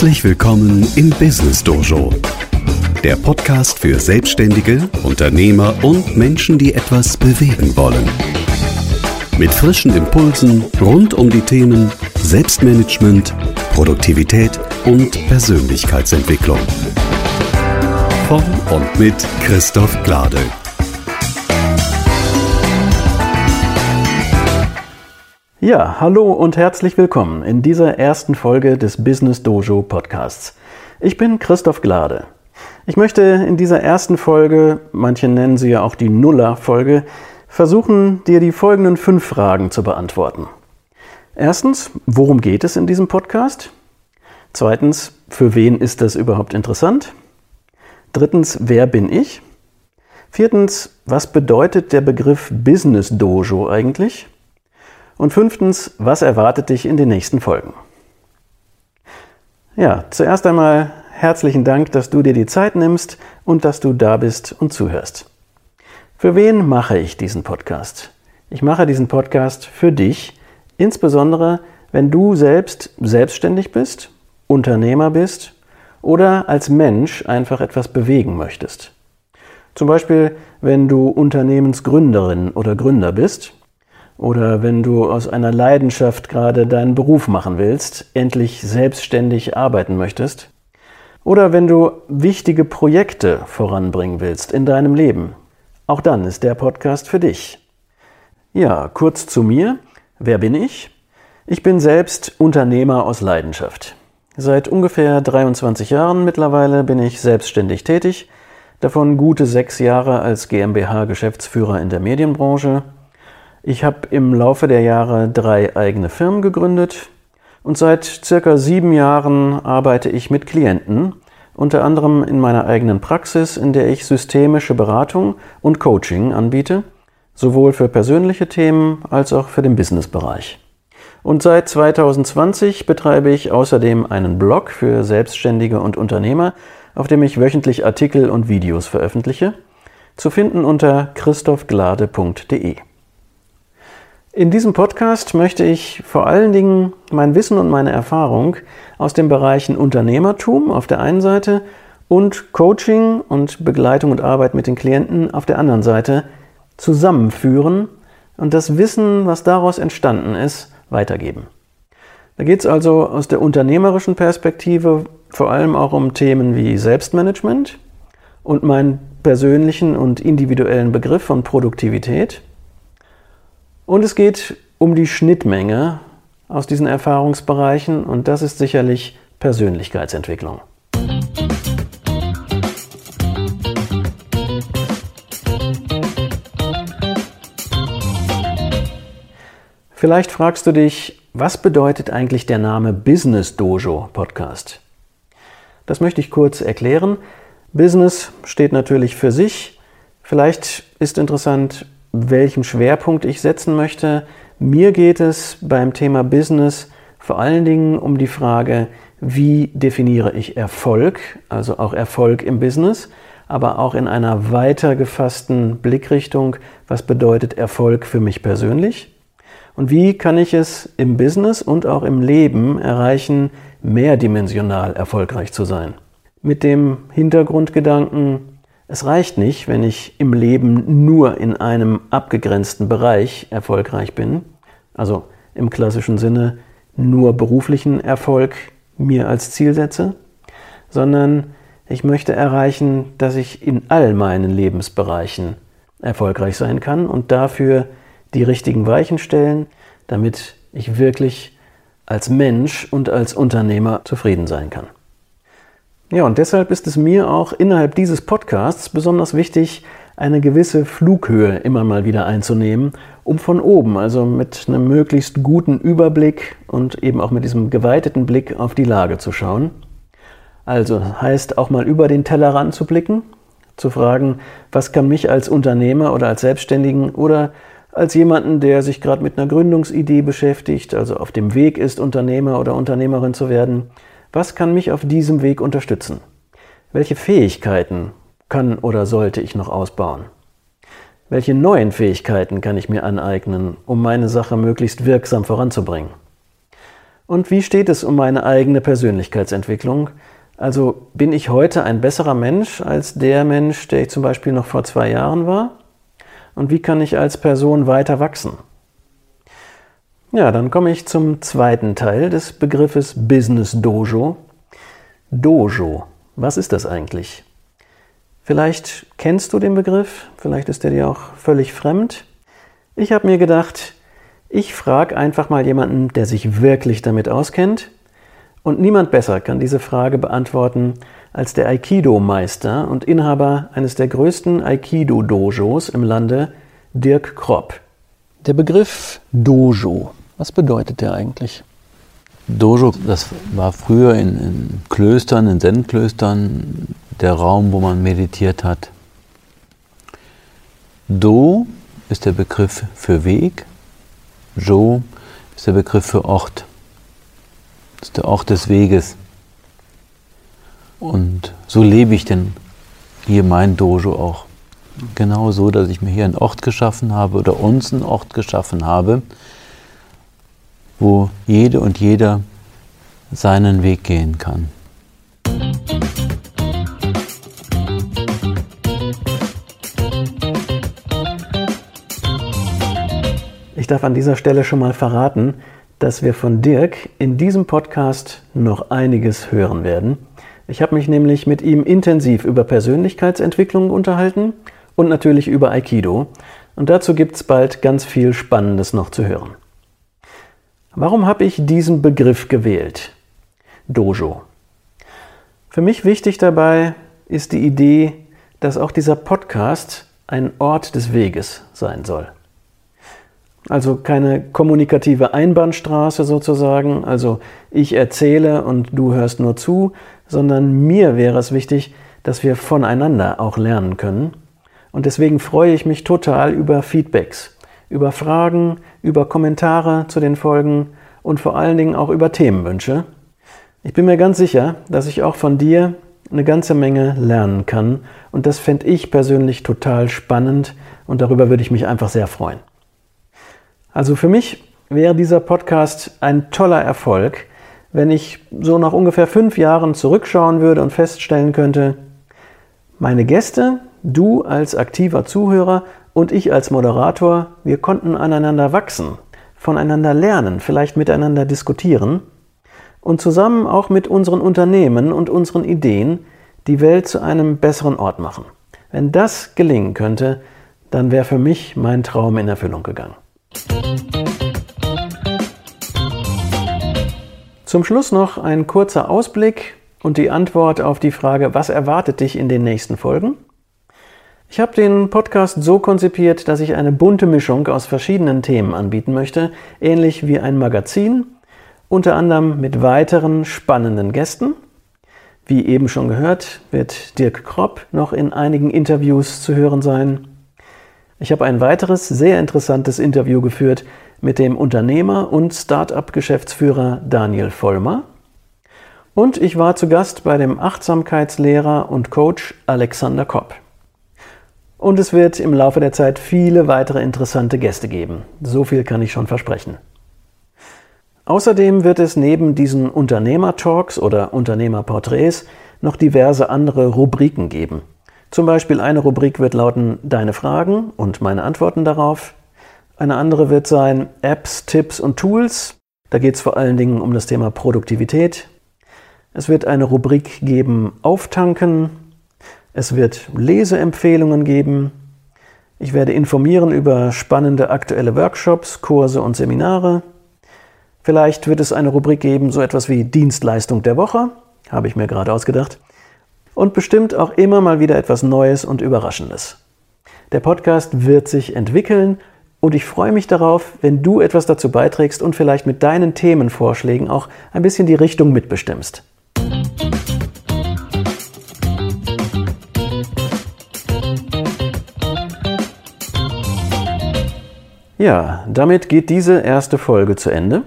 Herzlich willkommen im Business Dojo, der Podcast für Selbstständige, Unternehmer und Menschen, die etwas bewegen wollen. Mit frischen Impulsen rund um die Themen Selbstmanagement, Produktivität und Persönlichkeitsentwicklung. Von und mit Christoph Glade. Ja, hallo und herzlich willkommen in dieser ersten Folge des Business Dojo Podcasts. Ich bin Christoph Glade. Ich möchte in dieser ersten Folge, manche nennen sie ja auch die Nuller-Folge, versuchen, dir die folgenden fünf Fragen zu beantworten. Erstens, worum geht es in diesem Podcast? Zweitens, für wen ist das überhaupt interessant? Drittens, wer bin ich? Viertens, was bedeutet der Begriff Business Dojo eigentlich? Und fünftens, was erwartet dich in den nächsten Folgen? Ja, zuerst einmal herzlichen Dank, dass du dir die Zeit nimmst und dass du da bist und zuhörst. Für wen mache ich diesen Podcast? Ich mache diesen Podcast für dich, insbesondere wenn du selbst selbstständig bist, Unternehmer bist oder als Mensch einfach etwas bewegen möchtest. Zum Beispiel, wenn du Unternehmensgründerin oder Gründer bist oder wenn du aus einer Leidenschaft gerade deinen Beruf machen willst, endlich selbstständig arbeiten möchtest. Oder wenn du wichtige Projekte voranbringen willst in deinem Leben. Auch dann ist der Podcast für dich. Ja, kurz zu mir. Wer bin ich? Ich bin selbst Unternehmer aus Leidenschaft. Seit ungefähr 23 Jahren mittlerweile bin ich selbstständig tätig, davon gute sechs Jahre als GmbH-Geschäftsführer in der Medienbranche ich habe im Laufe der Jahre drei eigene Firmen gegründet und seit circa sieben Jahren arbeite ich mit Klienten, unter anderem in meiner eigenen Praxis, in der ich systemische Beratung und Coaching anbiete, sowohl für persönliche Themen als auch für den Businessbereich. Und seit 2020 betreibe ich außerdem einen Blog für Selbstständige und Unternehmer, auf dem ich wöchentlich Artikel und Videos veröffentliche, zu finden unter christophglade.de. In diesem Podcast möchte ich vor allen Dingen mein Wissen und meine Erfahrung aus den Bereichen Unternehmertum auf der einen Seite und Coaching und Begleitung und Arbeit mit den Klienten auf der anderen Seite zusammenführen und das Wissen, was daraus entstanden ist, weitergeben. Da geht es also aus der unternehmerischen Perspektive vor allem auch um Themen wie Selbstmanagement und meinen persönlichen und individuellen Begriff von Produktivität und es geht um die Schnittmenge aus diesen Erfahrungsbereichen und das ist sicherlich Persönlichkeitsentwicklung. Vielleicht fragst du dich, was bedeutet eigentlich der Name Business Dojo Podcast? Das möchte ich kurz erklären. Business steht natürlich für sich. Vielleicht ist interessant, welchen Schwerpunkt ich setzen möchte. Mir geht es beim Thema Business vor allen Dingen um die Frage, wie definiere ich Erfolg, also auch Erfolg im Business, aber auch in einer weiter gefassten Blickrichtung, was bedeutet Erfolg für mich persönlich und wie kann ich es im Business und auch im Leben erreichen, mehrdimensional erfolgreich zu sein. Mit dem Hintergrundgedanken, es reicht nicht, wenn ich im Leben nur in einem abgegrenzten Bereich erfolgreich bin, also im klassischen Sinne nur beruflichen Erfolg mir als Ziel setze, sondern ich möchte erreichen, dass ich in all meinen Lebensbereichen erfolgreich sein kann und dafür die richtigen Weichen stellen, damit ich wirklich als Mensch und als Unternehmer zufrieden sein kann. Ja, und deshalb ist es mir auch innerhalb dieses Podcasts besonders wichtig, eine gewisse Flughöhe immer mal wieder einzunehmen, um von oben, also mit einem möglichst guten Überblick und eben auch mit diesem geweiteten Blick auf die Lage zu schauen. Also heißt auch mal über den Tellerrand zu blicken, zu fragen, was kann mich als Unternehmer oder als Selbstständigen oder als jemanden, der sich gerade mit einer Gründungsidee beschäftigt, also auf dem Weg ist, Unternehmer oder Unternehmerin zu werden, was kann mich auf diesem Weg unterstützen? Welche Fähigkeiten kann oder sollte ich noch ausbauen? Welche neuen Fähigkeiten kann ich mir aneignen, um meine Sache möglichst wirksam voranzubringen? Und wie steht es um meine eigene Persönlichkeitsentwicklung? Also bin ich heute ein besserer Mensch als der Mensch, der ich zum Beispiel noch vor zwei Jahren war? Und wie kann ich als Person weiter wachsen? Ja, dann komme ich zum zweiten Teil des Begriffes Business Dojo. Dojo, was ist das eigentlich? Vielleicht kennst du den Begriff, vielleicht ist er dir auch völlig fremd. Ich habe mir gedacht, ich frage einfach mal jemanden, der sich wirklich damit auskennt. Und niemand besser kann diese Frage beantworten als der Aikido-Meister und Inhaber eines der größten Aikido-Dojos im Lande, Dirk Kropp. Der Begriff Dojo, was bedeutet der eigentlich? Dojo, das war früher in, in Klöstern, in Zen-Klöstern, der Raum, wo man meditiert hat. Do ist der Begriff für Weg Jo ist der Begriff für Ort. Das ist der Ort des Weges. Und so lebe ich denn hier mein Dojo auch. Genau so, dass ich mir hier einen Ort geschaffen habe oder uns einen Ort geschaffen habe, wo jede und jeder seinen Weg gehen kann. darf an dieser Stelle schon mal verraten, dass wir von Dirk in diesem Podcast noch einiges hören werden. Ich habe mich nämlich mit ihm intensiv über Persönlichkeitsentwicklung unterhalten und natürlich über Aikido. Und dazu gibt es bald ganz viel Spannendes noch zu hören. Warum habe ich diesen Begriff gewählt? Dojo. Für mich wichtig dabei ist die Idee, dass auch dieser Podcast ein Ort des Weges sein soll. Also keine kommunikative Einbahnstraße sozusagen, also ich erzähle und du hörst nur zu, sondern mir wäre es wichtig, dass wir voneinander auch lernen können. Und deswegen freue ich mich total über Feedbacks, über Fragen, über Kommentare zu den Folgen und vor allen Dingen auch über Themenwünsche. Ich bin mir ganz sicher, dass ich auch von dir eine ganze Menge lernen kann und das fände ich persönlich total spannend und darüber würde ich mich einfach sehr freuen. Also für mich wäre dieser Podcast ein toller Erfolg, wenn ich so nach ungefähr fünf Jahren zurückschauen würde und feststellen könnte, meine Gäste, du als aktiver Zuhörer und ich als Moderator, wir konnten aneinander wachsen, voneinander lernen, vielleicht miteinander diskutieren und zusammen auch mit unseren Unternehmen und unseren Ideen die Welt zu einem besseren Ort machen. Wenn das gelingen könnte, dann wäre für mich mein Traum in Erfüllung gegangen. Zum Schluss noch ein kurzer Ausblick und die Antwort auf die Frage, was erwartet dich in den nächsten Folgen? Ich habe den Podcast so konzipiert, dass ich eine bunte Mischung aus verschiedenen Themen anbieten möchte, ähnlich wie ein Magazin, unter anderem mit weiteren spannenden Gästen. Wie eben schon gehört, wird Dirk Kropp noch in einigen Interviews zu hören sein. Ich habe ein weiteres sehr interessantes Interview geführt mit dem Unternehmer und Start-up-Geschäftsführer Daniel Vollmer. Und ich war zu Gast bei dem Achtsamkeitslehrer und Coach Alexander Kopp. Und es wird im Laufe der Zeit viele weitere interessante Gäste geben. So viel kann ich schon versprechen. Außerdem wird es neben diesen Unternehmer-Talks oder Unternehmerporträts noch diverse andere Rubriken geben. Zum Beispiel eine Rubrik wird lauten Deine Fragen und meine Antworten darauf. Eine andere wird sein Apps, Tipps und Tools. Da geht es vor allen Dingen um das Thema Produktivität. Es wird eine Rubrik geben Auftanken. Es wird Leseempfehlungen geben. Ich werde informieren über spannende aktuelle Workshops, Kurse und Seminare. Vielleicht wird es eine Rubrik geben, so etwas wie Dienstleistung der Woche, habe ich mir gerade ausgedacht und bestimmt auch immer mal wieder etwas Neues und Überraschendes. Der Podcast wird sich entwickeln und ich freue mich darauf, wenn du etwas dazu beiträgst und vielleicht mit deinen Themenvorschlägen auch ein bisschen die Richtung mitbestimmst. Ja, damit geht diese erste Folge zu Ende.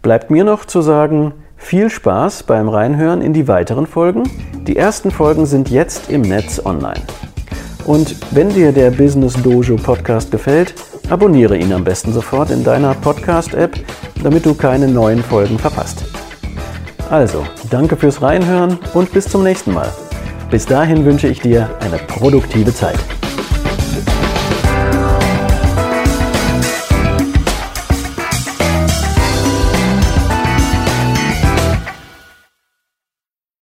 Bleibt mir noch zu sagen, viel Spaß beim Reinhören in die weiteren Folgen. Die ersten Folgen sind jetzt im Netz online. Und wenn dir der Business Dojo Podcast gefällt, abonniere ihn am besten sofort in deiner Podcast-App, damit du keine neuen Folgen verpasst. Also, danke fürs Reinhören und bis zum nächsten Mal. Bis dahin wünsche ich dir eine produktive Zeit.